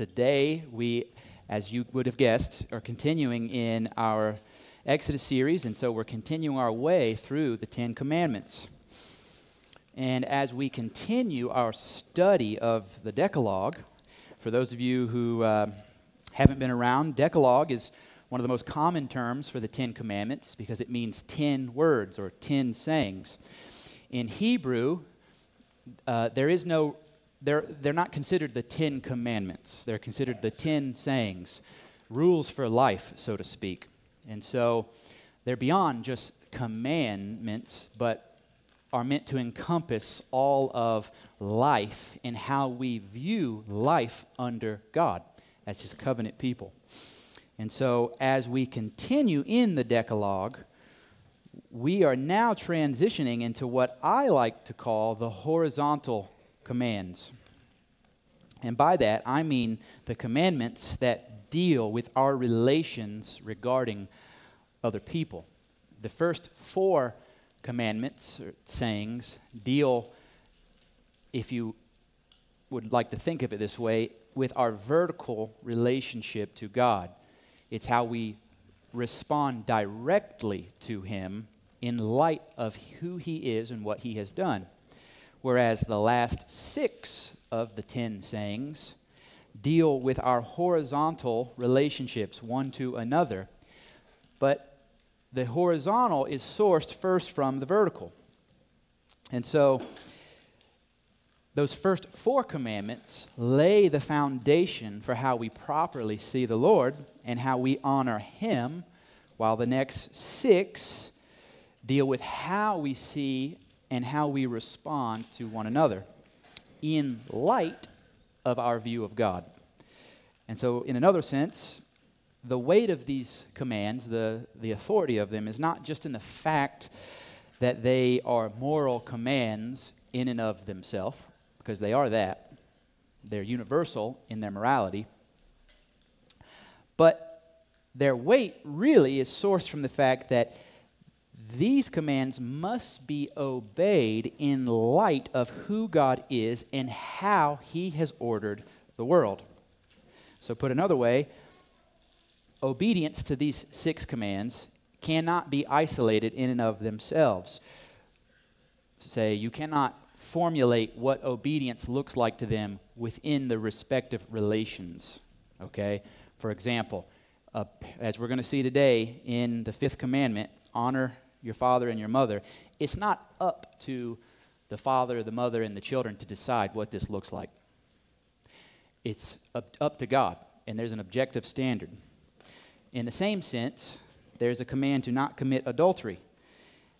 Today, we, as you would have guessed, are continuing in our Exodus series, and so we're continuing our way through the Ten Commandments. And as we continue our study of the Decalogue, for those of you who uh, haven't been around, Decalogue is one of the most common terms for the Ten Commandments because it means ten words or ten sayings. In Hebrew, uh, there is no they're, they're not considered the Ten Commandments. They're considered the Ten Sayings, rules for life, so to speak. And so they're beyond just commandments, but are meant to encompass all of life and how we view life under God as His covenant people. And so as we continue in the Decalogue, we are now transitioning into what I like to call the horizontal commands. And by that, I mean the commandments that deal with our relations regarding other people. The first four commandments or sayings deal, if you would like to think of it this way, with our vertical relationship to God. It's how we respond directly to Him in light of who He is and what He has done whereas the last six of the ten sayings deal with our horizontal relationships one to another. But the horizontal is sourced first from the vertical. And so, those first four commandments lay the foundation for how we properly see the Lord and how we honor Him, while the next six deal with how we see and how we respond to one another in light of our view of God. And so, in another sense, the weight of these commands, the, the authority of them, is not just in the fact that they are moral commands in and of themselves, because they are that. They're universal in their morality. But their weight really is sourced from the fact that these commands must be obeyed in light of who God is and how He has ordered the world. So, put another way, obedience to these six commands cannot be isolated in and of themselves. Say, you cannot formulate what obedience looks like to them within the respective relations. Okay? For example, uh, as we're going to see today in the fifth commandment, honor your father and your mother, it's not up to the father, the mother, and the children to decide what this looks like. It's up, up to God, and there's an objective standard. In the same sense, there's a command to not commit adultery.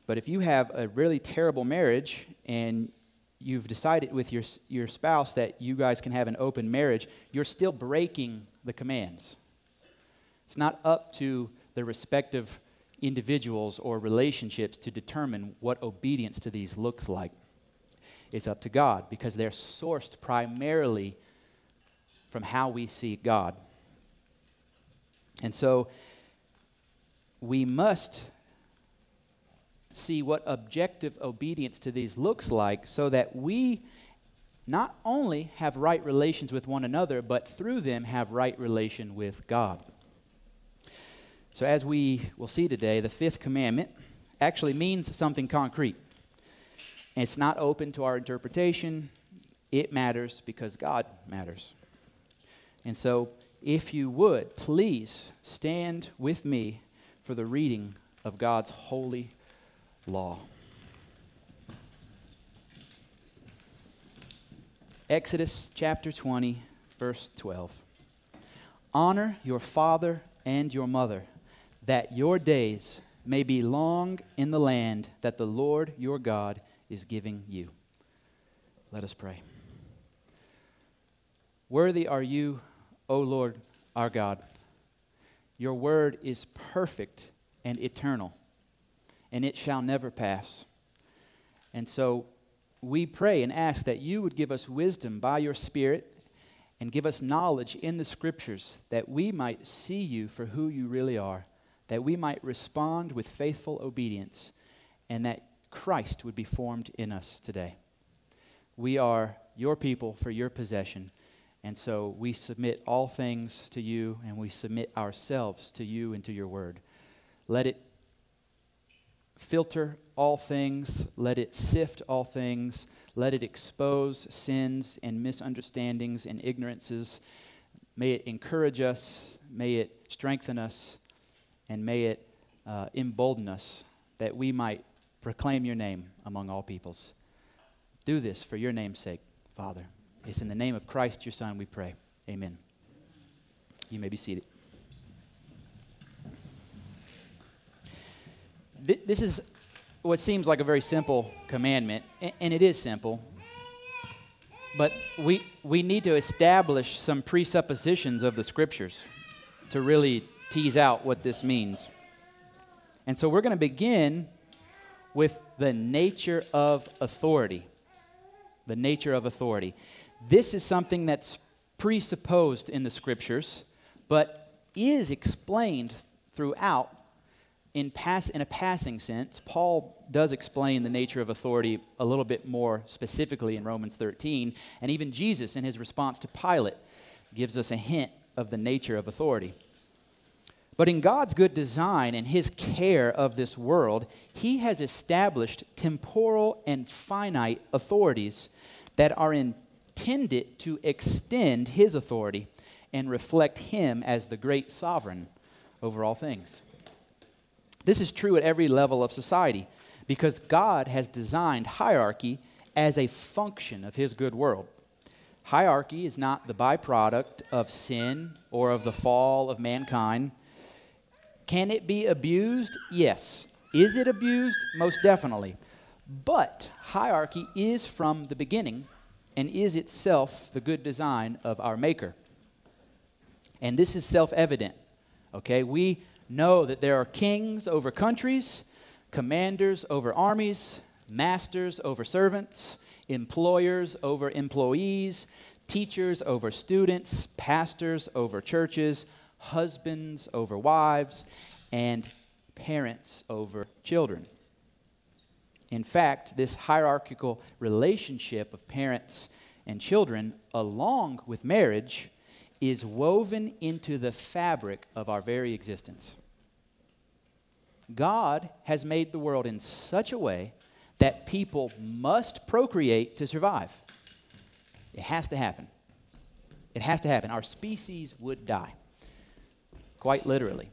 But if you have a really terrible marriage and you've decided with your, your spouse that you guys can have an open marriage, you're still breaking the commands. It's not up to the respective individuals or relationships to determine what obedience to these looks like. It's up to God because they're sourced primarily from how we see God. And so we must see what objective obedience to these looks like so that we not only have right relations with one another, but through them have right relation with God. So, as we will see today, the fifth commandment actually means something concrete. It's not open to our interpretation. It matters because God matters. And so, if you would, please stand with me for the reading of God's holy law. Exodus chapter 20, verse 12. Honor your father and your mother that your days may be long in the land that the Lord your God is giving you. Let us pray. Worthy are you, O Lord our God. Your word is perfect and eternal, and it shall never pass. And so we pray and ask that you would give us wisdom by your Spirit and give us knowledge in the Scriptures that we might see you for who you really are that we might respond with faithful obedience and that Christ would be formed in us today. We are your people for your possession, And so we submit all things to you and we submit ourselves to you and to your word. Let it filter all things, let it sift all things, let it expose sins and misunderstandings and ignorances. May it encourage us, may it strengthen us, and may it uh, embolden us that we might proclaim your name among all peoples. Do this for your name's sake, Father. It's in the name of Christ, your Son, we pray. Amen. You may be seated. This is what seems like a very simple commandment, and it is simple. But we, we need to establish some presuppositions of the scriptures to really tease out what this means. And so we're going to begin with the nature of authority. The nature of authority. This is something that's presupposed in the scriptures, but is explained throughout in, pass, in a passing sense. Paul does explain the nature of authority a little bit more specifically in Romans 13, and even Jesus, in his response to Pilate, gives us a hint of the nature of authority. But in God's good design and his care of this world, he has established temporal and finite authorities that are intended to extend his authority and reflect him as the great sovereign over all things. This is true at every level of society because God has designed hierarchy as a function of his good world. Hierarchy is not the byproduct of sin or of the fall of mankind. Can it be abused? Yes. Is it abused? Most definitely. But hierarchy is from the beginning and is itself the good design of our Maker. And this is self evident. Okay, we know that there are kings over countries, commanders over armies, masters over servants, employers over employees, teachers over students, pastors over churches, husbands over wives, and parents over children. In fact, this hierarchical relationship of parents and children, along with marriage, is woven into the fabric of our very existence. God has made the world in such a way that people must procreate to survive. It has to happen. It has to happen. Our species would die, quite literally.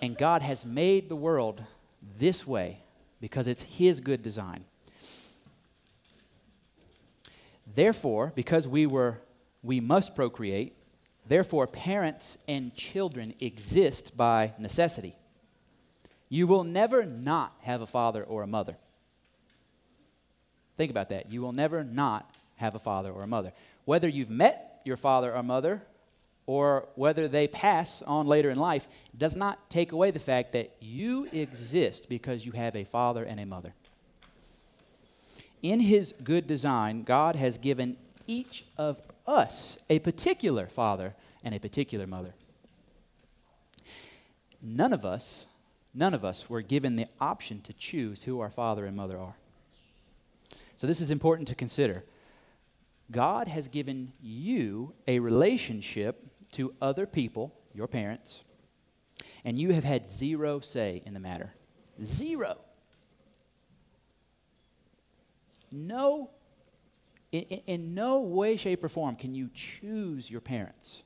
And God has made the world this way because it's His good design. Therefore, because we were we must procreate, therefore parents and children exist by necessity. You will never not have a father or a mother. Think about that. You will never not have a father or a mother. Whether you've met your father or mother or whether they pass on later in life does not take away the fact that you exist because you have a father and a mother. In His good design, God has given each of us a particular father and a particular mother. None of us, none of us were given the option to choose who our father and mother are. So this is important to consider. God has given you a relationship to other people, your parents, and you have had zero say in the matter. Zero. No, in, in no way, shape, or form can you choose your parents.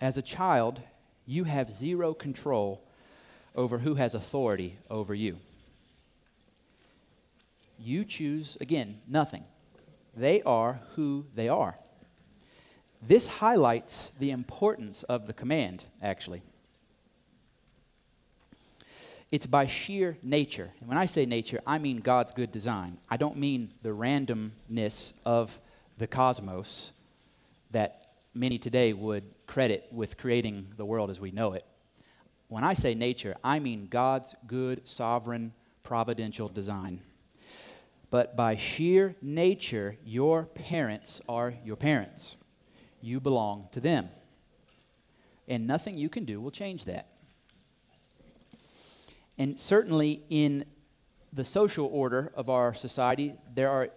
As a child, you have zero control over who has authority over you. You choose, again, nothing. They are who they are. This highlights the importance of the command, actually. It's by sheer nature. And when I say nature, I mean God's good design. I don't mean the randomness of the cosmos that many today would credit with creating the world as we know it. When I say nature, I mean God's good, sovereign, providential design but by sheer nature, your parents are your parents. You belong to them. And nothing you can do will change that. And certainly in the social order of our society, there are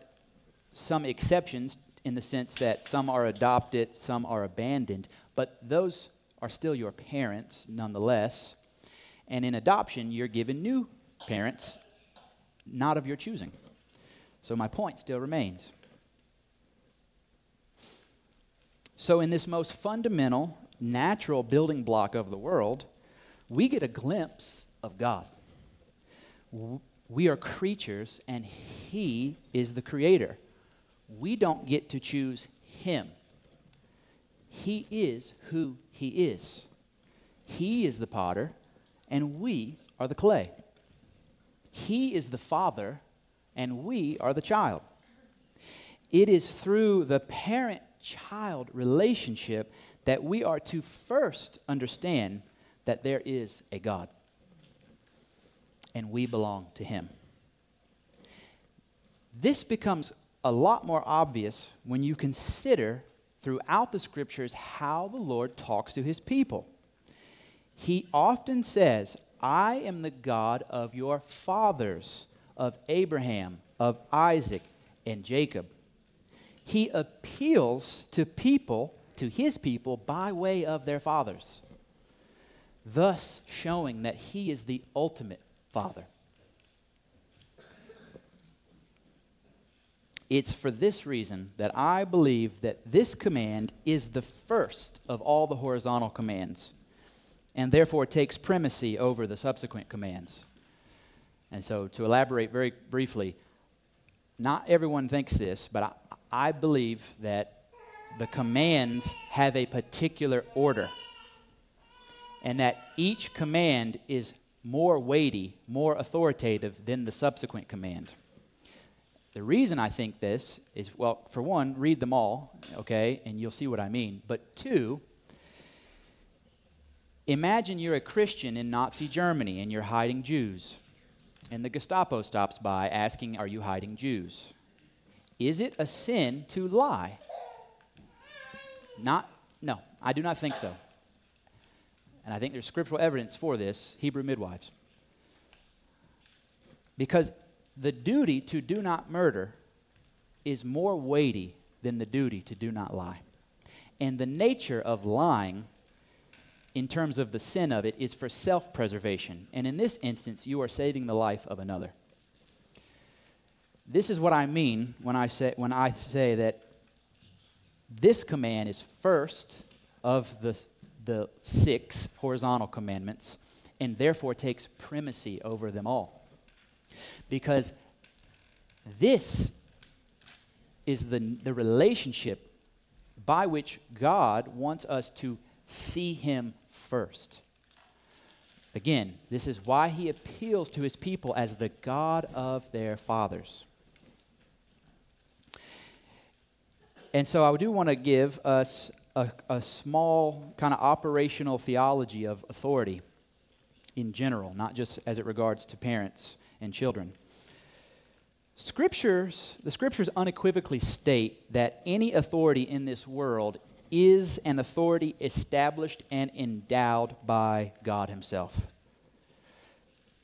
some exceptions in the sense that some are adopted, some are abandoned, but those are still your parents nonetheless. And in adoption, you're given new parents, not of your choosing. So my point still remains. So, in this most fundamental, natural building block of the world, we get a glimpse of God. We are creatures, and He is the creator. We don't get to choose Him. He is who He is. He is the potter, and we are the clay. He is the father, and we are the child. It is through the parent child relationship that we are to first understand that there is a God and we belong to Him. This becomes a lot more obvious when you consider throughout the scriptures how the Lord talks to His people. He often says, I am the God of your fathers, of Abraham, of Isaac, and Jacob. He appeals to people, to his people, by way of their fathers, thus showing that he is the ultimate father. It's for this reason that I believe that this command is the first of all the horizontal commands and therefore takes primacy over the subsequent commands. And so, to elaborate very briefly, not everyone thinks this, but I, I believe that the commands have a particular order, and that each command is more weighty, more authoritative than the subsequent command. The reason I think this is well, for one, read them all, okay, and you'll see what I mean. But two, Imagine you're a Christian in Nazi Germany and you're hiding Jews. And the Gestapo stops by asking, Are you hiding Jews? Is it a sin to lie? Not, no, I do not think so. And I think there's scriptural evidence for this Hebrew midwives. Because the duty to do not murder is more weighty than the duty to do not lie. And the nature of lying in terms of the sin of it is for self preservation. And in this instance, you are saving the life of another. This is what I mean when I say, when I say that this command is first of the, the six horizontal commandments and therefore takes primacy over them all. Because this is the, the relationship by which God wants us to see Him first. Again, this is why he appeals to his people as the God of their fathers. And so I do want to give us a, a small kind of operational theology of authority in general, not just as it regards to parents and children. Scriptures, the scriptures unequivocally state that any authority in this world is an authority established and endowed by God Himself.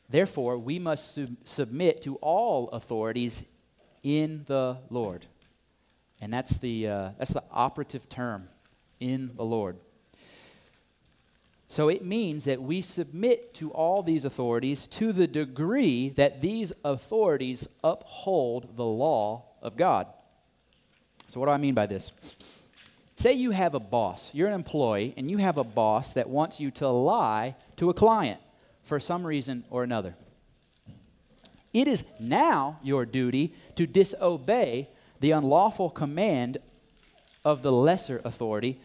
Therefore, we must sub- submit to all authorities in the Lord. And that's the, uh, that's the operative term in the Lord. So it means that we submit to all these authorities to the degree that these authorities uphold the law of God. So, what do I mean by this? Say you have a boss, you're an employee, and you have a boss that wants you to lie to a client for some reason or another. It is now your duty to disobey the unlawful command of the lesser authority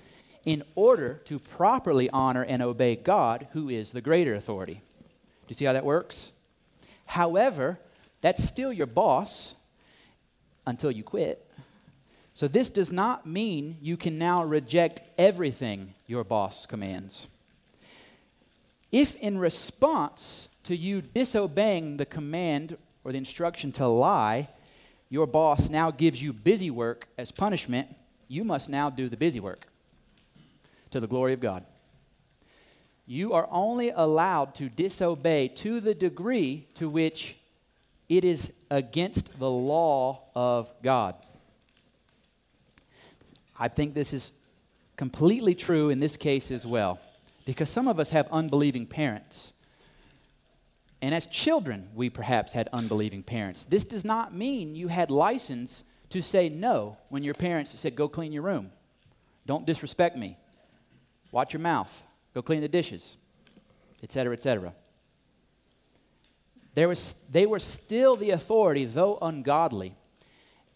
in order to properly honor and obey God, who is the greater authority. Do you see how that works? However, that's still your boss until you quit. So, this does not mean you can now reject everything your boss commands. If, in response to you disobeying the command or the instruction to lie, your boss now gives you busy work as punishment, you must now do the busy work to the glory of God. You are only allowed to disobey to the degree to which It is against the law of God. I think this is completely true in this case as well, because some of us have unbelieving parents. And as children, we perhaps had unbelieving parents. This does not mean you had license to say no when your parents said, Go clean your room. Don't disrespect me. Watch your mouth. Go clean the dishes, etc., etc. There was, they were still the authority, though ungodly.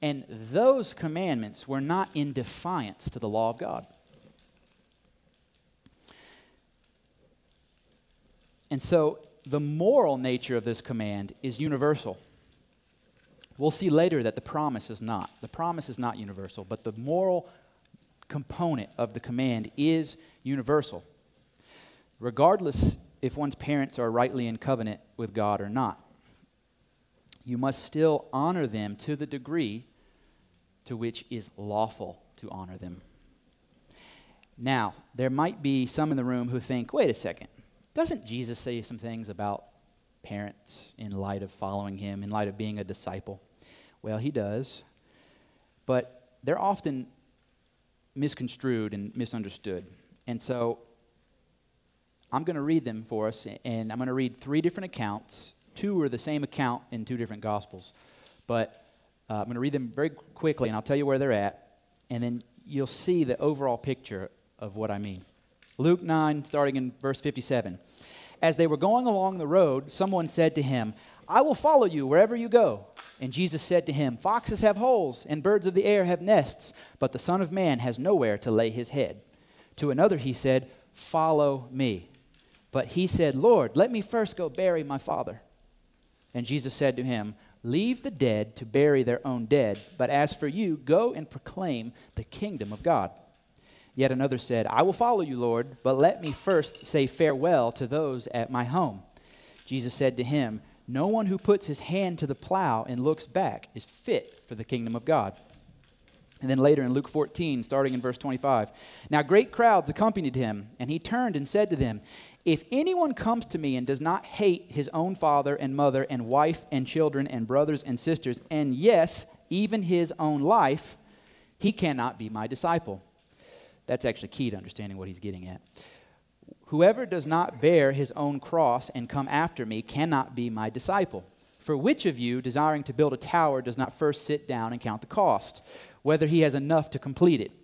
And those commandments were not in defiance to the law of God. And so the moral nature of this command is universal. We'll see later that the promise is not. The promise is not universal, but the moral component of the command is universal. Regardless if one's parents are rightly in covenant with God or not, you must still honor them to the degree to which is lawful to honor them. Now, there might be some in the room who think, wait a second, doesn't Jesus say some things about parents in light of following him, in light of being a disciple? Well, he does. But they're often misconstrued and misunderstood. And so I'm going to read them for us, and I'm going to read three different accounts. Two are the same account in two different gospels. But uh, I'm going to read them very quickly, and I'll tell you where they're at, and then you'll see the overall picture of what I mean. Luke 9, starting in verse 57. As they were going along the road, someone said to him, I will follow you wherever you go. And Jesus said to him, Foxes have holes, and birds of the air have nests, but the Son of Man has nowhere to lay his head. To another he said, Follow me. But he said, Lord, let me first go bury my father. And Jesus said to him, Leave the dead to bury their own dead, but as for you, go and proclaim the kingdom of God. Yet another said, I will follow you, Lord, but let me first say farewell to those at my home. Jesus said to him, No one who puts his hand to the plow and looks back is fit for the kingdom of God. And then later in Luke 14, starting in verse 25, now great crowds accompanied him, and he turned and said to them, If anyone comes to me and does not hate his own father and mother and wife and children and brothers and sisters, and yes, even his own life, he cannot be my disciple. That's actually key to understanding what he's getting at. Whoever does not bear his own cross and come after me cannot be my disciple. For which of you, desiring to build a tower, does not first sit down and count the cost, whether he has enough to complete it?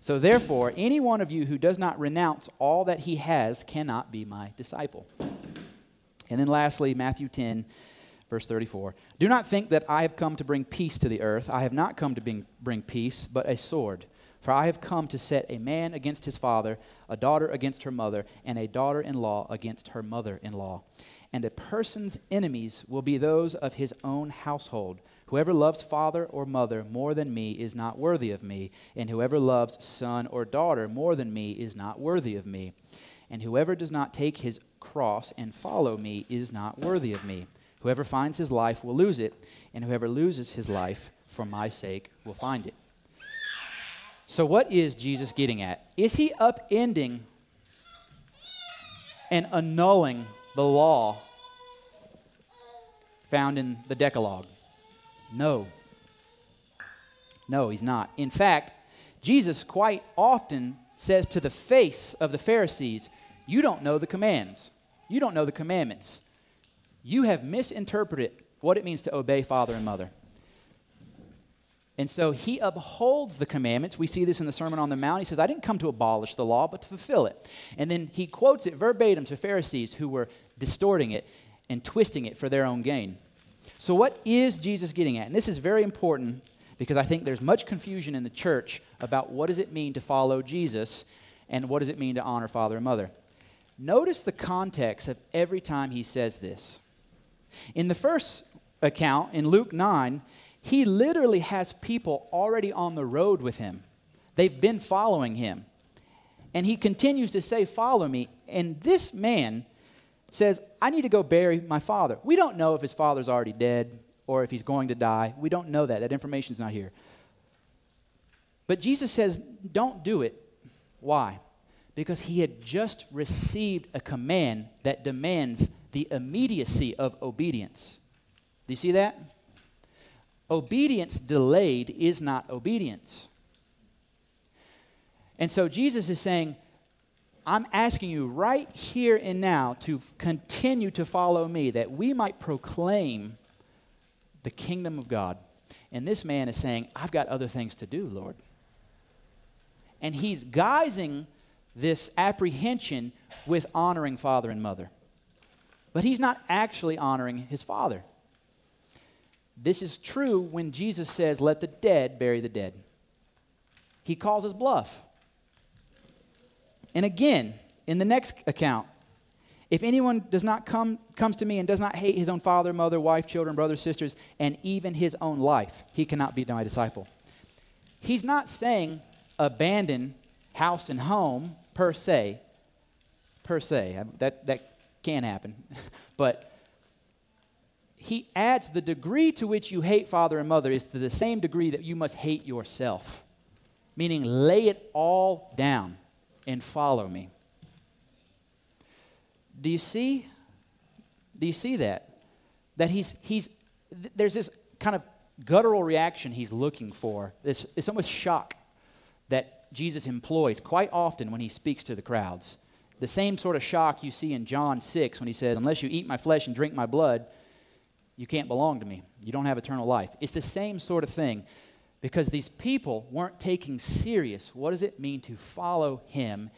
So therefore, any one of you who does not renounce all that he has cannot be my disciple. And then lastly, Matthew 10, verse 34. Do not think that I have come to bring peace to the earth. I have not come to bring, bring peace, but a sword. For I have come to set a man against his father, a daughter against her mother, and a daughter in law against her mother in law. And a person's enemies will be those of his own household. Whoever loves father or mother more than me is not worthy of me, and whoever loves son or daughter more than me is not worthy of me. And whoever does not take his cross and follow me is not worthy of me. Whoever finds his life will lose it, and whoever loses his life for my sake will find it. So, what is Jesus getting at? Is he upending and annulling the law found in the Decalogue? No. No, he's not. In fact, Jesus quite often says to the face of the Pharisees, You don't know the commands. You don't know the commandments. You have misinterpreted what it means to obey father and mother. And so he upholds the commandments. We see this in the Sermon on the Mount. He says, I didn't come to abolish the law, but to fulfill it. And then he quotes it verbatim to Pharisees who were distorting it and twisting it for their own gain. So, what is Jesus getting at? And this is very important because I think there's much confusion in the church about what does it mean to follow Jesus and what does it mean to honor father and mother. Notice the context of every time he says this. In the first account, in Luke 9, he literally has people already on the road with him. They've been following him. And he continues to say, Follow me. And this man says, I need to go bury my father. We don't know if his father's already dead or if he's going to die. We don't know that. That information's not here. But Jesus says, Don't do it. Why? Because he had just received a command that demands the immediacy of obedience. Do you see that? Obedience delayed is not obedience. And so Jesus is saying, I'm asking you right here and now to continue to follow me that we might proclaim the kingdom of God. And this man is saying, I've got other things to do, Lord. And he's guising this apprehension with honoring father and mother. But he's not actually honoring his father. This is true when Jesus says, Let the dead bury the dead. He calls his bluff. And again, in the next account, if anyone does not come comes to me and does not hate his own father, mother, wife, children, brothers, sisters, and even his own life, he cannot be my disciple. He's not saying abandon house and home per se. Per se. That, that can happen. but he adds the degree to which you hate father and mother is to the same degree that you must hate yourself, meaning lay it all down and follow me. Do you see? Do you see that? That he's, he's, there's this kind of guttural reaction he's looking for, this, this almost shock that Jesus employs quite often when he speaks to the crowds. The same sort of shock you see in John 6 when he says, Unless you eat my flesh and drink my blood, you can't belong to me. You don't have eternal life. It's the same sort of thing because these people weren't taking serious what does it mean to follow him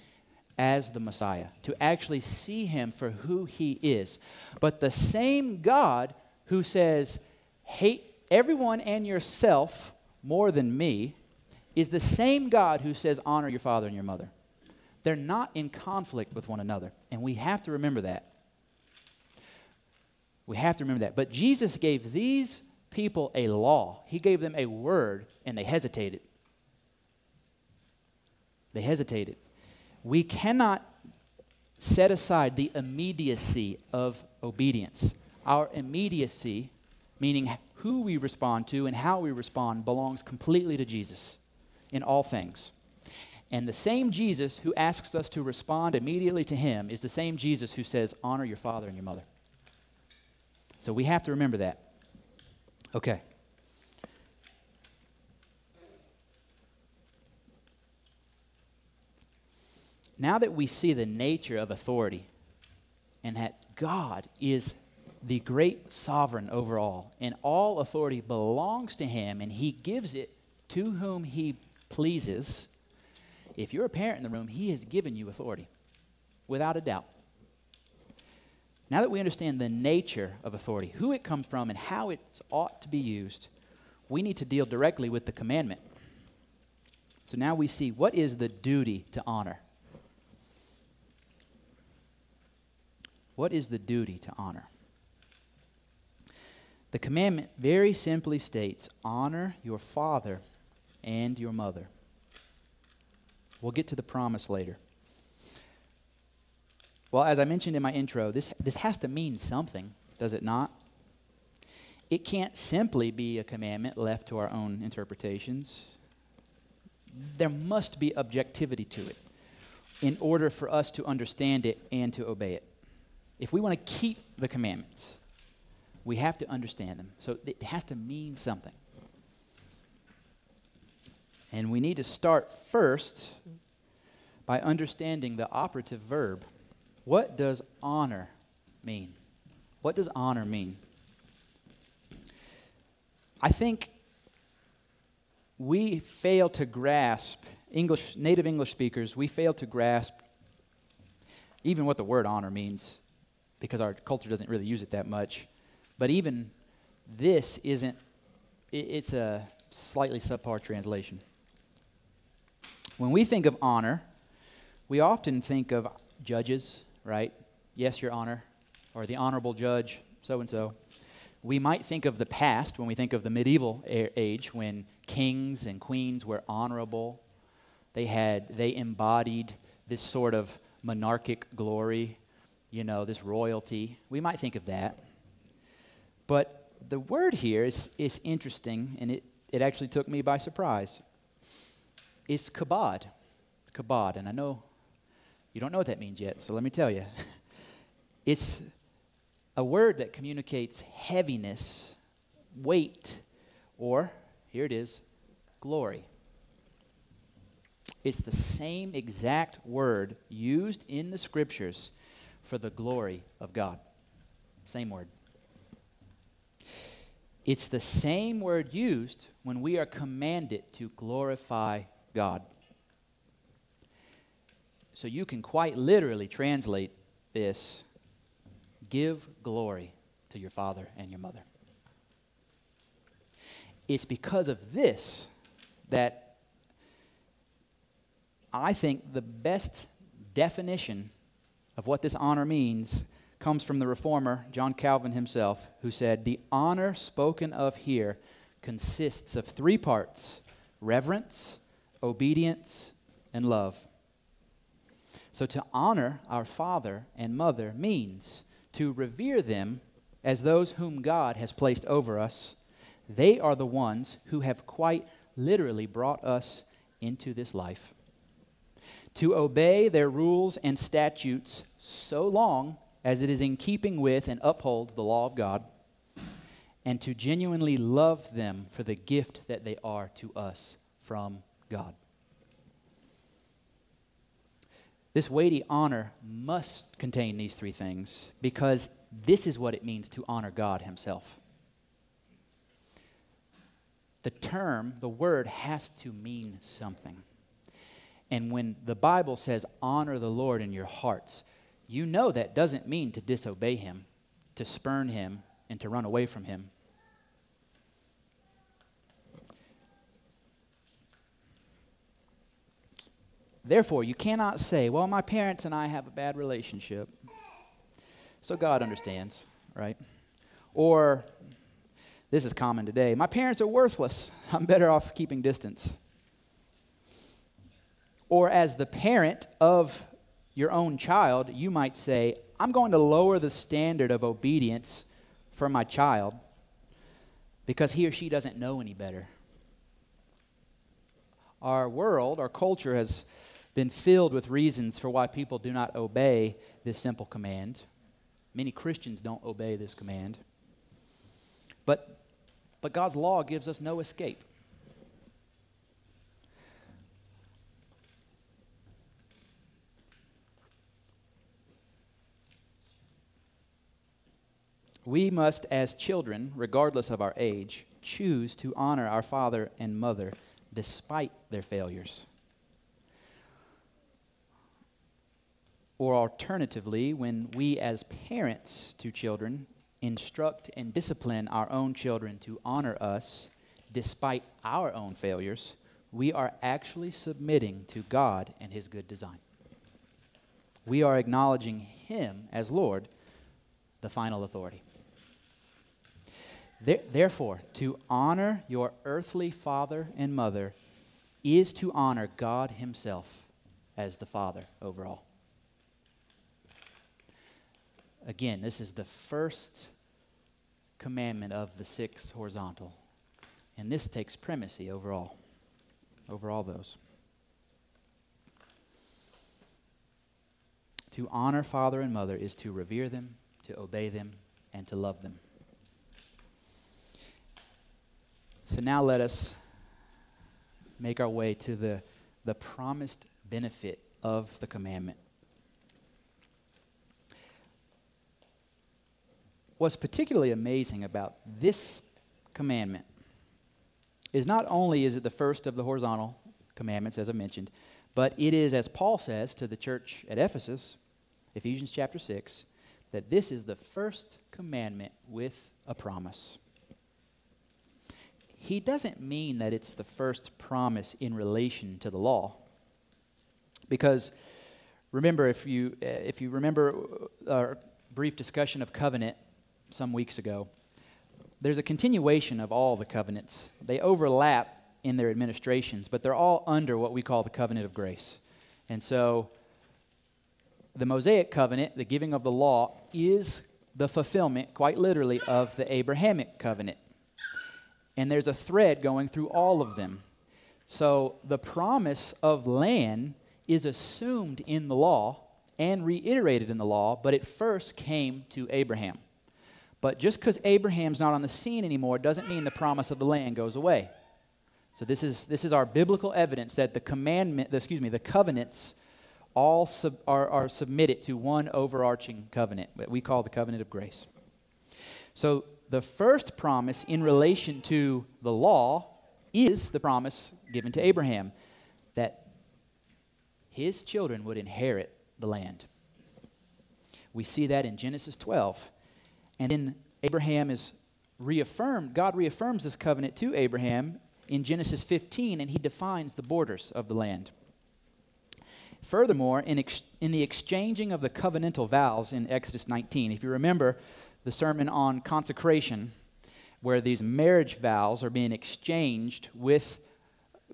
as the Messiah, to actually see him for who he is. But the same God who says, hate everyone and yourself more than me, is the same God who says, honor your father and your mother. They're not in conflict with one another, and we have to remember that. We have to remember that. But Jesus gave these people a law, He gave them a word, and they hesitated. They hesitated. We cannot set aside the immediacy of obedience. Our immediacy, meaning who we respond to and how we respond, belongs completely to Jesus in all things. And the same Jesus who asks us to respond immediately to him is the same Jesus who says, Honor your father and your mother. So we have to remember that. Okay. Now that we see the nature of authority and that God is the great sovereign over all, and all authority belongs to him, and he gives it to whom he pleases. If you're a parent in the room, he has given you authority, without a doubt. Now that we understand the nature of authority, who it comes from, and how it ought to be used, we need to deal directly with the commandment. So now we see what is the duty to honor. What is the duty to honor? The commandment very simply states honor your father and your mother. We'll get to the promise later. Well, as I mentioned in my intro, this, this has to mean something, does it not? It can't simply be a commandment left to our own interpretations. There must be objectivity to it in order for us to understand it and to obey it if we want to keep the commandments, we have to understand them. So it has to mean something. And we need to start first by understanding the operative verb. What does honor mean? What does honor mean? I think we fail to grasp, English, native English speakers, we fail to grasp even what the word honor means because our culture doesn't really use it that much. But even this isn't, it's a slightly subpar translation. When we think of honor, we often think of judges, right? Yes, Your Honor, or the Honorable Judge, so and so. We might think of the past when we think of the medieval age when kings and queens were honorable. They had they embodied this sort of monarchic glory, you know, this royalty. We might think of that. But the word here is, is interesting, and it, it actually took me by surprise. It's kabod. Kabod. And I know you don't know what that means yet, so let me tell you. It's a word that communicates heaviness, weight, or, here it is, glory. It's the same exact word used in the scriptures for the glory of God. Same word. It's the same word used when we are commanded to glorify God. So you can quite literally translate this give glory to your father and your mother. It's because of this that I think the best definition of what this honor means comes from the reformer, John Calvin himself, who said, The honor spoken of here consists of three parts reverence, obedience, and love. So to honor our father and mother means to revere them as those whom God has placed over us. They are the ones who have quite literally brought us into this life. To obey their rules and statutes so long as it is in keeping with and upholds the law of God, and to genuinely love them for the gift that they are to us from God. This weighty honor must contain these three things because this is what it means to honor God Himself. The term, the word, has to mean something. And when the Bible says honor the Lord in your hearts, you know that doesn't mean to disobey Him, to spurn Him, and to run away from Him. Therefore, you cannot say, well, my parents and I have a bad relationship. So God understands, right? Or, this is common today, my parents are worthless. I'm better off keeping distance. Or, as the parent of your own child, you might say, I'm going to lower the standard of obedience for my child because he or she doesn't know any better. Our world, our culture has been filled with reasons for why people do not obey this simple command. Many Christians don't obey this command. But, but God's law gives us no escape. We must, as children, regardless of our age, choose to honor our father and mother despite their failures. Or alternatively, when we as parents to children instruct and discipline our own children to honor us despite our own failures, we are actually submitting to God and His good design. We are acknowledging Him as Lord, the final authority. Therefore, to honor your earthly father and mother is to honor God Himself as the Father over all. Again, this is the first commandment of the six horizontal. And this takes primacy over all, over all those. To honor father and mother is to revere them, to obey them, and to love them. So now let us make our way to the, the promised benefit of the commandment. What's particularly amazing about this commandment is not only is it the first of the horizontal commandments, as I mentioned, but it is, as Paul says to the church at Ephesus, Ephesians chapter 6, that this is the first commandment with a promise. He doesn't mean that it's the first promise in relation to the law. Because remember, if you, if you remember our brief discussion of covenant some weeks ago. There's a continuation of all the covenants. They overlap in their administrations, but they're all under what we call the covenant of grace. And so the Mosaic covenant, the giving of the law, is the fulfillment, quite literally, of the Abrahamic covenant. And there's a thread going through all of them. So the promise of land is assumed in the law and reiterated in the law, but it first came to Abraham. But just because Abraham's not on the scene anymore doesn't mean the promise of the land goes away. So this is, this is our biblical evidence that the commandment, excuse me, the covenants all sub, are, are submitted to one overarching covenant that we call the covenant of grace. So the first promise in relation to the law is the promise given to Abraham that his children would inherit the land. We see that in Genesis 12. And then Abraham is reaffirmed, God reaffirms this covenant to Abraham in Genesis 15, and he defines the borders of the land. Furthermore, in, ex- in the exchanging of the covenantal vows in Exodus 19, if you remember the sermon on consecration, where these marriage vows are being exchanged with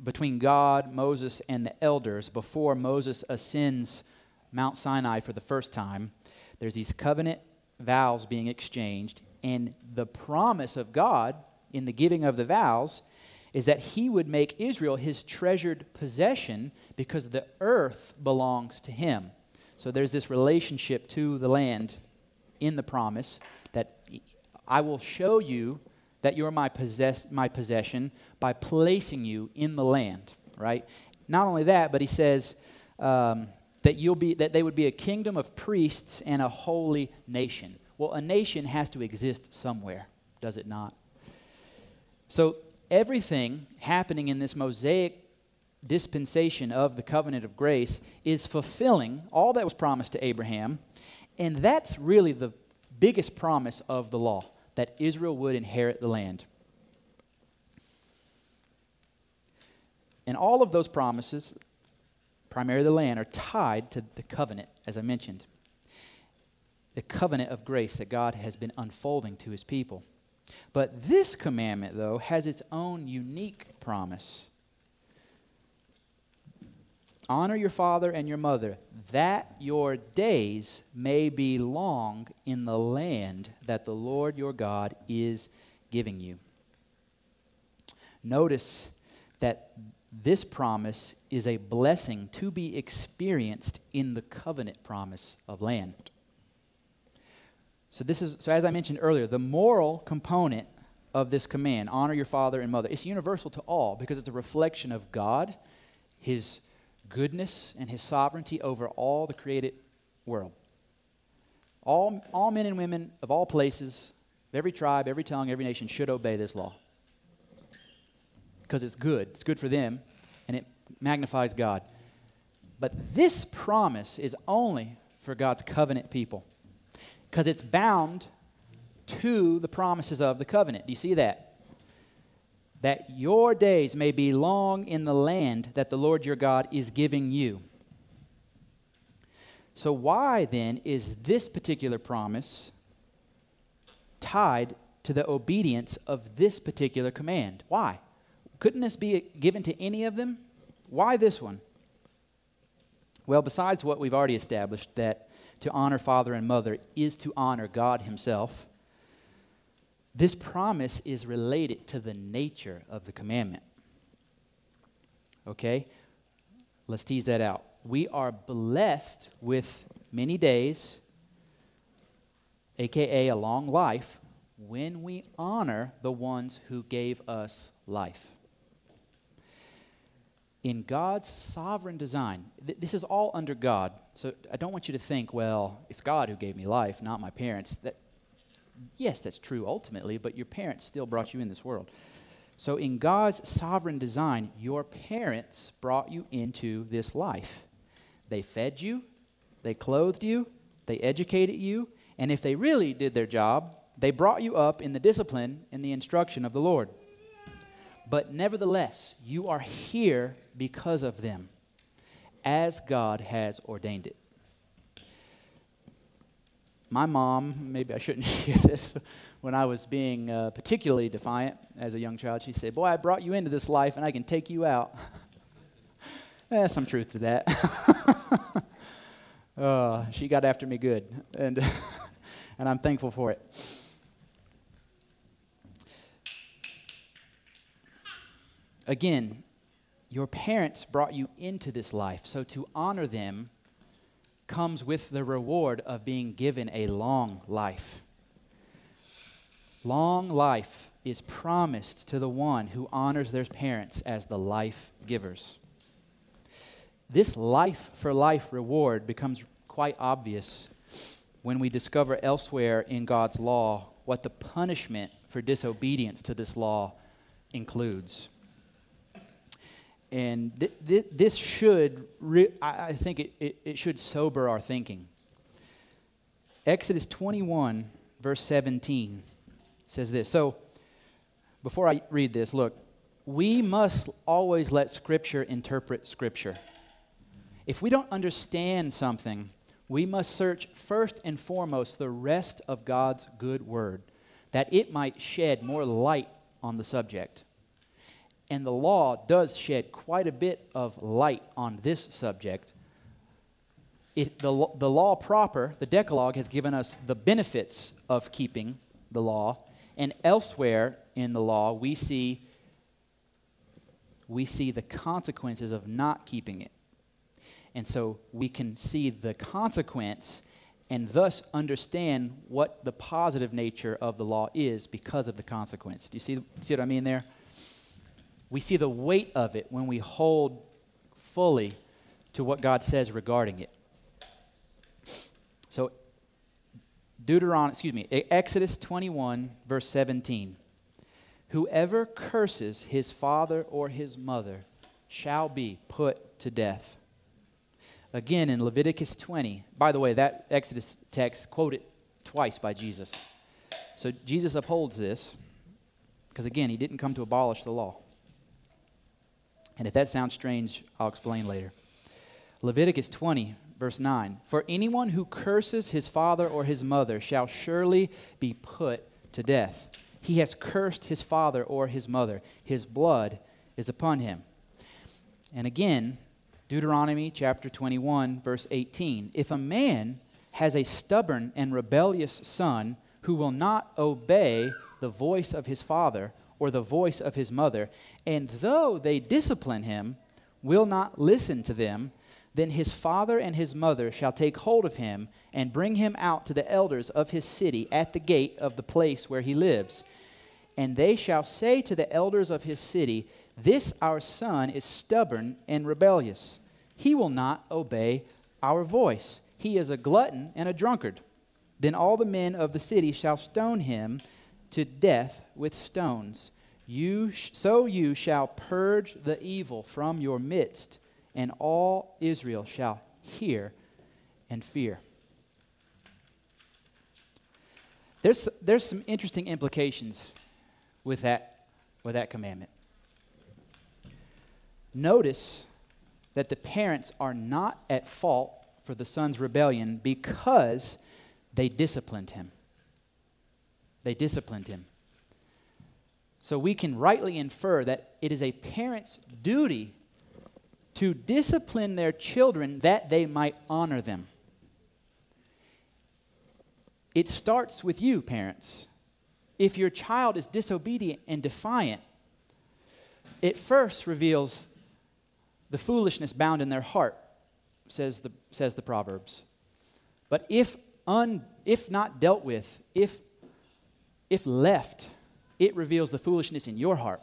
between God, Moses, and the elders before Moses ascends Mount Sinai for the first time. There's these covenant vows being exchanged, and the promise of God in the giving of the vows is that he would make Israel his treasured possession because the earth belongs to him. So there's this relationship to the land in the promise that I will show you that you're my, possess- my possession by placing you in the land, right? Not only that, but he says um, that, you'll be, that they would be a kingdom of priests and a holy nation. Well, a nation has to exist somewhere, does it not? So everything happening in this Mosaic dispensation of the covenant of grace is fulfilling all that was promised to Abraham. And that's really the biggest promise of the law that Israel would inherit the land. And all of those promises, primarily the land, are tied to the covenant, as I mentioned. The covenant of grace that God has been unfolding to his people. But this commandment, though, has its own unique promise. Honor your father and your mother, that your days may be long in the land that the Lord your God is giving you. Notice that this promise is a blessing to be experienced in the covenant promise of land. So this is so as I mentioned earlier, the moral component of this command, honor your father and mother, it's universal to all because it's a reflection of God, his goodness and his sovereignty over all the created world. All, all men and women of all places, every tribe, every tongue, every nation should obey this law. Because it's good. It's good for them, and it magnifies God. But this promise is only for God's covenant people because it's bound to the promises of the covenant. Do you see that? That your days may be long in the land that the Lord your God is giving you. So, why then is this particular promise tied to the obedience of this particular command? Why? Couldn't this be given to any of them? Why this one? Well, besides what we've already established, that to honor father and mother is to honor God Himself. This promise is related to the nature of the commandment. Okay? Let's tease that out. We are blessed with many days, aka a long life, when we honor the ones who gave us life in God's sovereign design, th- this is all under God. So I don't want you to think, well, it's God who gave me life, not my parents. That, yes, that's true ultimately, but your parents still brought you in this world. So in God's sovereign design, your parents brought you into this life. They fed you, they clothed you, they educated you, and if they really did their job, they brought you up in the discipline and the instruction of the Lord. But nevertheless, you are here because of them, as God has ordained it. my mom, maybe I shouldn't share this, when I was being uh, particularly defiant as a young child, she said, Boy, I brought you into this life and I can take you out. There's some truth to that. uh, she got after me good, and, and I'm thankful for it. Again, your parents brought you into this life, so to honor them comes with the reward of being given a long life. Long life is promised to the one who honors their parents as the life givers. This life for life reward becomes quite obvious when we discover elsewhere in God's law what the punishment for disobedience to this law includes. And th- th- this should, re- I-, think it, it, it should sober our thinking. Exodus 21, verse 17 says this. So, before I read this, look, we must always let Scripture interpret Scripture. If we don't understand something, we must search first and foremost the rest of God's good word, that it might shed more light on the subject. And the law does shed quite a bit of light on this subject. It, the, the law proper, the Decalogue, has given us the benefits of keeping the law. And elsewhere in the law, we see, we see the consequences of not keeping it. And so we can see the consequence and thus understand what the positive nature of the law is because of the consequence. Do you see, see what I mean there? We see the weight of it when we hold fully to what God says regarding it. So, Deuteronomy, excuse me, Exodus 21, verse 17. Whoever curses his father or his mother shall be put to death. Again, in Leviticus 20, by the way, that Exodus text quoted twice by Jesus. So Jesus upholds this because, again, he didn't come to abolish the law. And if that sounds strange, I'll explain later. Leviticus 20, verse 9 For anyone who curses his father or his mother shall surely be put to death. He has cursed his father or his mother, his blood is upon him. And again, Deuteronomy chapter 21, verse 18 If a man has a stubborn and rebellious son who will not obey the voice of his father, or the voice of his mother, and though they discipline him, will not listen to them, then his father and his mother shall take hold of him and bring him out to the elders of his city at the gate of the place where he lives. And they shall say to the elders of his city, This our son is stubborn and rebellious. He will not obey our voice. He is a glutton and a drunkard. Then all the men of the city shall stone him to death with stones. You sh- so you shall purge the evil from your midst, and all Israel shall hear and fear. There's, there's some interesting implications with that, with that commandment. Notice that the parents are not at fault for the son's rebellion because they disciplined him. They disciplined him. So we can rightly infer that it is a parent's duty to discipline their children that they might honor them. It starts with you, parents. If your child is disobedient and defiant, it first reveals the foolishness bound in their heart, says the, says the Proverbs. But if, un, if not dealt with, if if left, it reveals the foolishness in your heart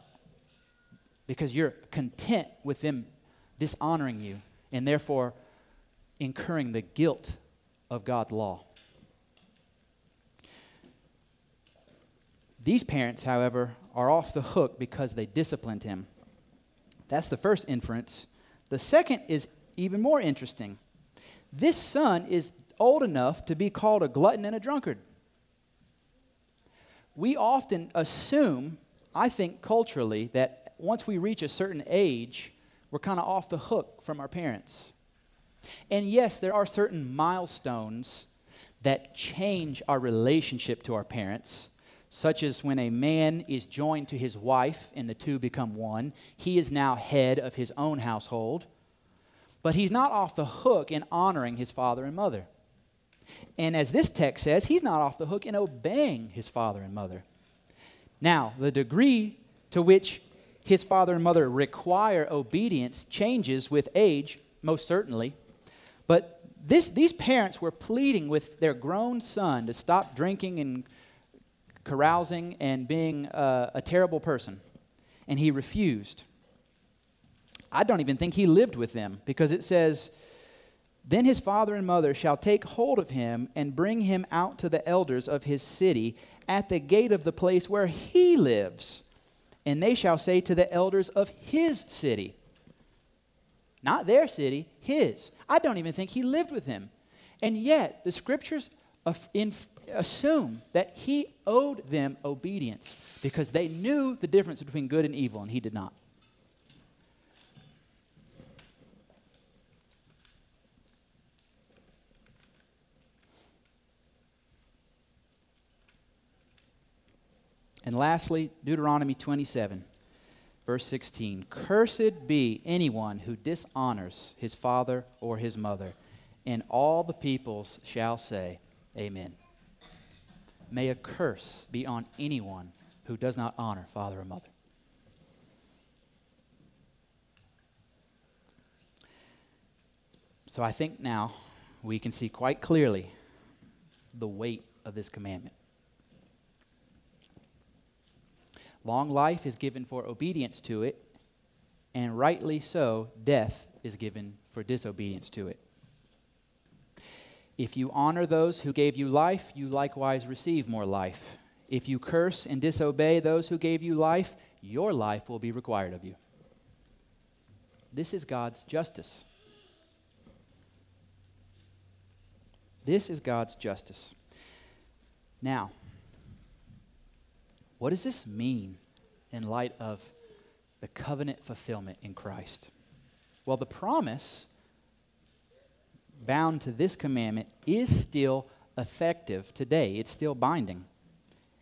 because you're content with them dishonoring you and therefore incurring the guilt of God's law. These parents, however, are off the hook because they disciplined him. That's the first inference. The second is even more interesting. This son is old enough to be called a glutton and a drunkard we often assume, I think culturally, that once we reach a certain age, we're kind of off the hook from our parents. And yes, there are certain milestones that change our relationship to our parents, such as when a man is joined to his wife and the two become one. He is now head of his own household, but he's not off the hook in honoring his father and mother. And as this text says, he's not off the hook in obeying his father and mother. Now, the degree to which his father and mother require obedience changes with age, most certainly. But this, these parents were pleading with their grown son to stop drinking and carousing and being uh, a terrible person. And he refused. I don't even think he lived with them because it says, Then his father and mother shall take hold of him and bring him out to the elders of his city at the gate of the place where he lives. And they shall say to the elders of his city, not their city, his. I don't even think he lived with him. And yet, the scriptures assume that he owed them obedience because they knew the difference between good and evil, and he did not. And lastly, Deuteronomy 27, verse 16 Cursed be anyone who dishonors his father or his mother, and all the peoples shall say, Amen. May a curse be on anyone who does not honor father or mother. So I think now we can see quite clearly the weight of this commandment. Long life is given for obedience to it, and rightly so, death is given for disobedience to it. If you honor those who gave you life, you likewise receive more life. If you curse and disobey those who gave you life, your life will be required of you. This is God's justice. This is God's justice. Now, what does this mean in light of the covenant fulfillment in Christ? Well, the promise bound to this commandment is still effective today, it's still binding.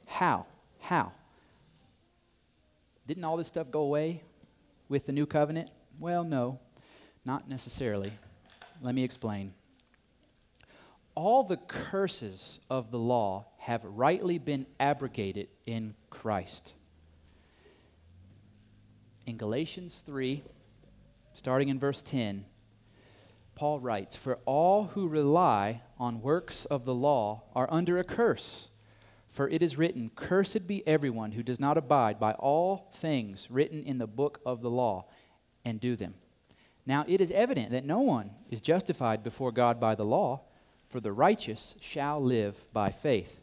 How? How? Didn't all this stuff go away with the new covenant? Well, no, not necessarily. Let me explain all the curses of the law have rightly been abrogated in Christ. In Galatians 3, starting in verse 10, Paul writes, For all who rely on works of the law are under a curse. For it is written, Cursed be everyone who does not abide by all things written in the book of the law and do them. Now it is evident that no one is justified before God by the law for the righteous shall live by faith.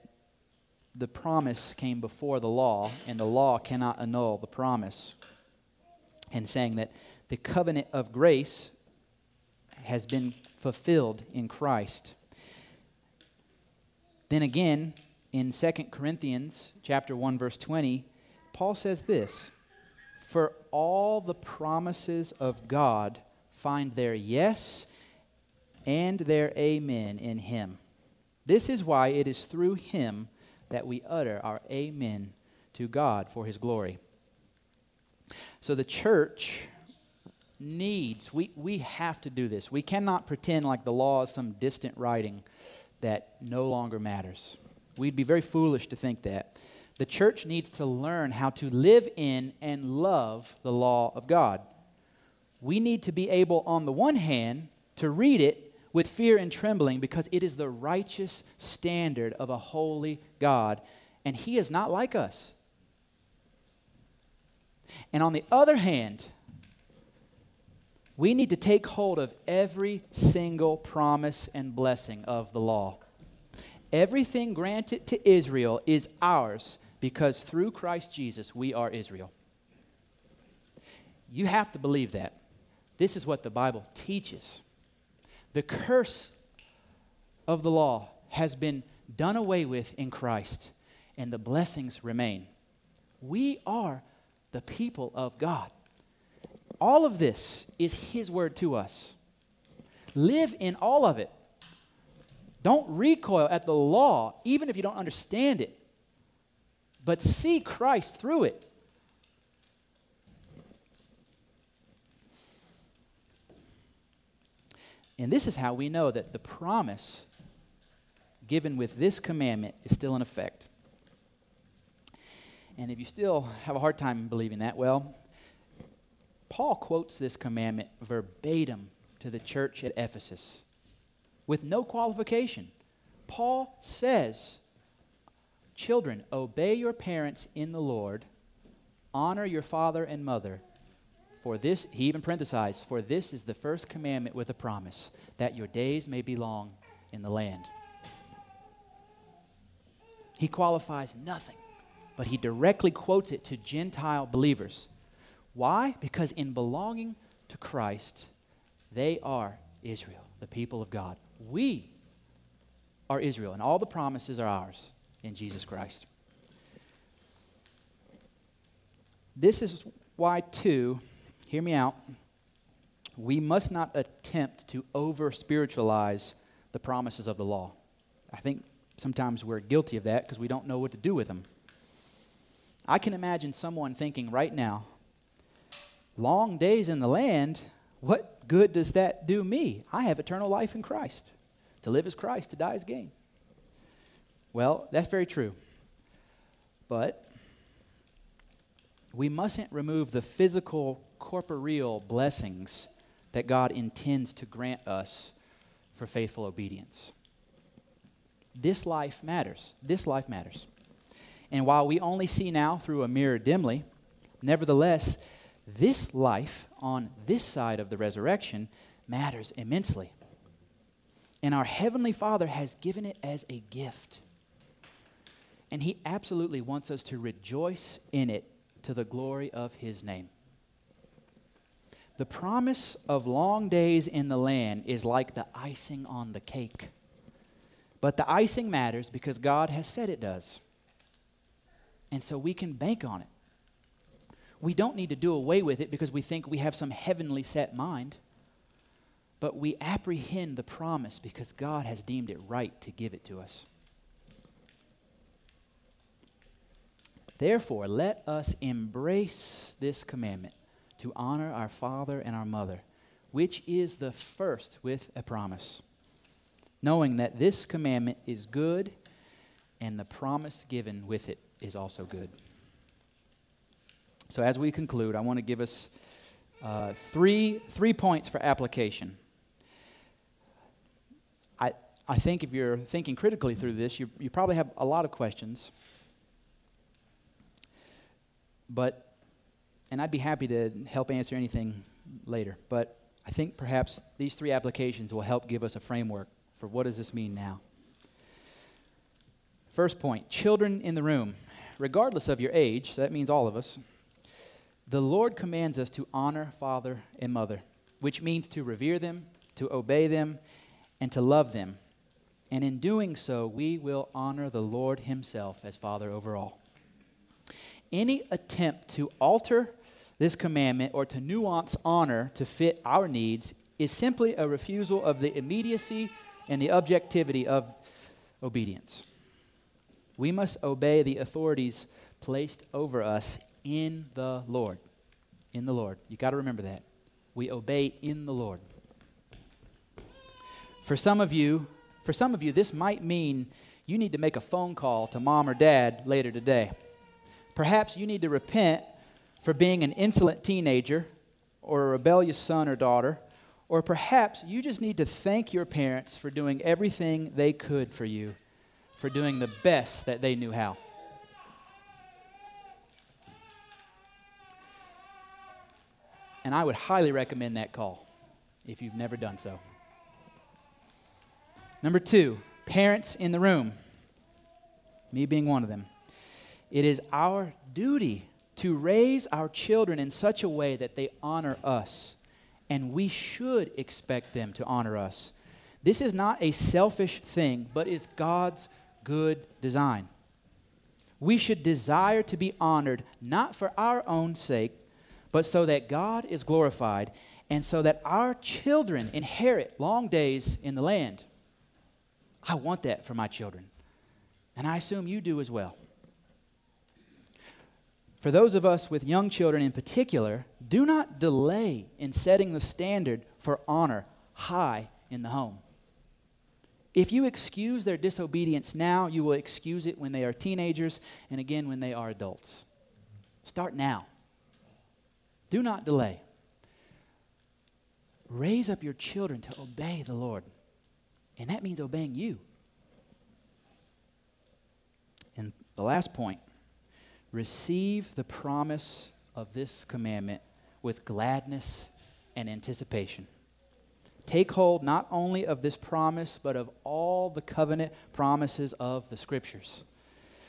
the promise came before the law, and the law cannot annul the promise. And saying that the covenant of grace has been fulfilled in Christ. Then again, in 2 Corinthians chapter 1 verse 20, Paul says this, "For all the promises of God find their yes and their amen in him. This is why it is through him that we utter our amen to God for his glory. So the church needs, we, we have to do this. We cannot pretend like the law is some distant writing that no longer matters. We'd be very foolish to think that. The church needs to learn how to live in and love the law of God. We need to be able, on the one hand, to read it with fear and trembling because it is the righteous standard of a holy God, and He is not like us. And on the other hand, we need to take hold of every single promise and blessing of the law. Everything granted to Israel is ours because through Christ Jesus we are Israel. You have to believe that. This is what the Bible teaches. The curse of the law has been done away with in Christ, and the blessings remain. We are the people of God. All of this is His word to us. Live in all of it. Don't recoil at the law, even if you don't understand it, but see Christ through it. And this is how we know that the promise given with this commandment is still in effect. And if you still have a hard time believing that, well, Paul quotes this commandment verbatim to the church at Ephesus with no qualification. Paul says, Children, obey your parents in the Lord, honor your father and mother. For this, he even parenthesized, for this is the first commandment with a promise, that your days may be long in the land. He qualifies nothing, but he directly quotes it to Gentile believers. Why? Because in belonging to Christ, they are Israel, the people of God. We are Israel, and all the promises are ours in Jesus Christ. This is why, too, hear me out, we must not attempt to over spiritualize the promises of the law. I think sometimes we're guilty of that because we don't know what to do with them. I can imagine someone thinking right now, long days in the land, what good does that do me? I have eternal life in Christ. To live is Christ, to die is gain. Well, that's very true. But we mustn't remove the physical, corporeal blessings that God intends to grant us for faithful obedience. This life matters. This life matters. And while we only see now through a mirror dimly, nevertheless, this life on this side of the resurrection matters immensely. And our Heavenly Father has given it as a gift. And He absolutely wants us to rejoice in it to the glory of His name. The promise of long days in the land is like the icing on the cake. But the icing matters because God has said it does. And so we can bank on it. We don't need to do away with it because we think we have some heavenly set mind, but we apprehend the promise because God has deemed it right to give it to us. Therefore, let us embrace this commandment to honor our father and our mother, which is the first with a promise, knowing that this commandment is good and the promise given with it is also good. So, as we conclude, I want to give us uh, three, three points for application. I, I think if you're thinking critically through this, you, you probably have a lot of questions. But, and I'd be happy to help answer anything later, but I think perhaps these three applications will help give us a framework for what does this mean now. First point children in the room, regardless of your age, so that means all of us, the Lord commands us to honor father and mother, which means to revere them, to obey them, and to love them. And in doing so, we will honor the Lord Himself as Father over all. Any attempt to alter this commandment or to nuance honor to fit our needs is simply a refusal of the immediacy and the objectivity of obedience. We must obey the authorities placed over us in the Lord. In the Lord. You got to remember that. We obey in the Lord. For some of you, for some of you this might mean you need to make a phone call to mom or dad later today. Perhaps you need to repent for being an insolent teenager or a rebellious son or daughter, or perhaps you just need to thank your parents for doing everything they could for you, for doing the best that they knew how. And I would highly recommend that call if you've never done so. Number two, Parents in the room, me being one of them, it is our duty to raise our children in such a way that they honor us, and we should expect them to honor us. This is not a selfish thing, but is God's good design. We should desire to be honored not for our own sake, but so that God is glorified and so that our children inherit long days in the land. I want that for my children, and I assume you do as well. For those of us with young children in particular, do not delay in setting the standard for honor high in the home. If you excuse their disobedience now, you will excuse it when they are teenagers and again when they are adults. Start now. Do not delay. Raise up your children to obey the Lord, and that means obeying you. And the last point receive the promise of this commandment with gladness and anticipation. Take hold not only of this promise, but of all the covenant promises of the Scriptures.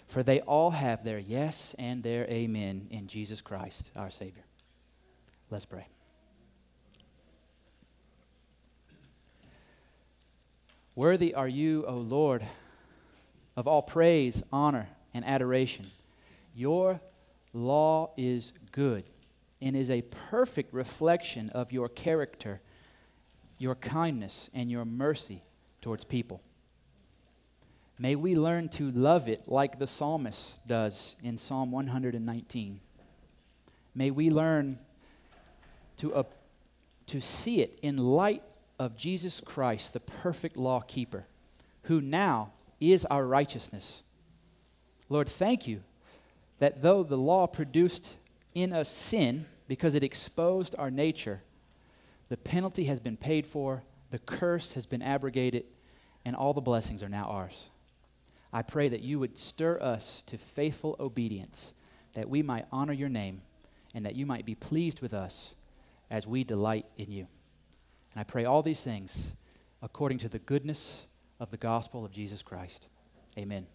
For they all have their yes and their amen in Jesus Christ, our Savior. Let's pray. Worthy are you, O Lord, of all praise, honor, and adoration. Your law is good and is a perfect reflection of your character your kindness and your mercy towards people. May we learn to love it like the psalmist does in Psalm 119. May we learn to, uh, to see it in light of Jesus Christ, the perfect law keeper, who now is our righteousness. Lord, thank you that though the law produced in us sin because it exposed our nature, the penalty has been paid for, the curse has been abrogated, and all the blessings are now ours. I pray that you would stir us to faithful obedience, that we might honor your name, and that you might be pleased with us as we delight in you. And I pray all these things according to the goodness of the gospel of Jesus Christ. Amen.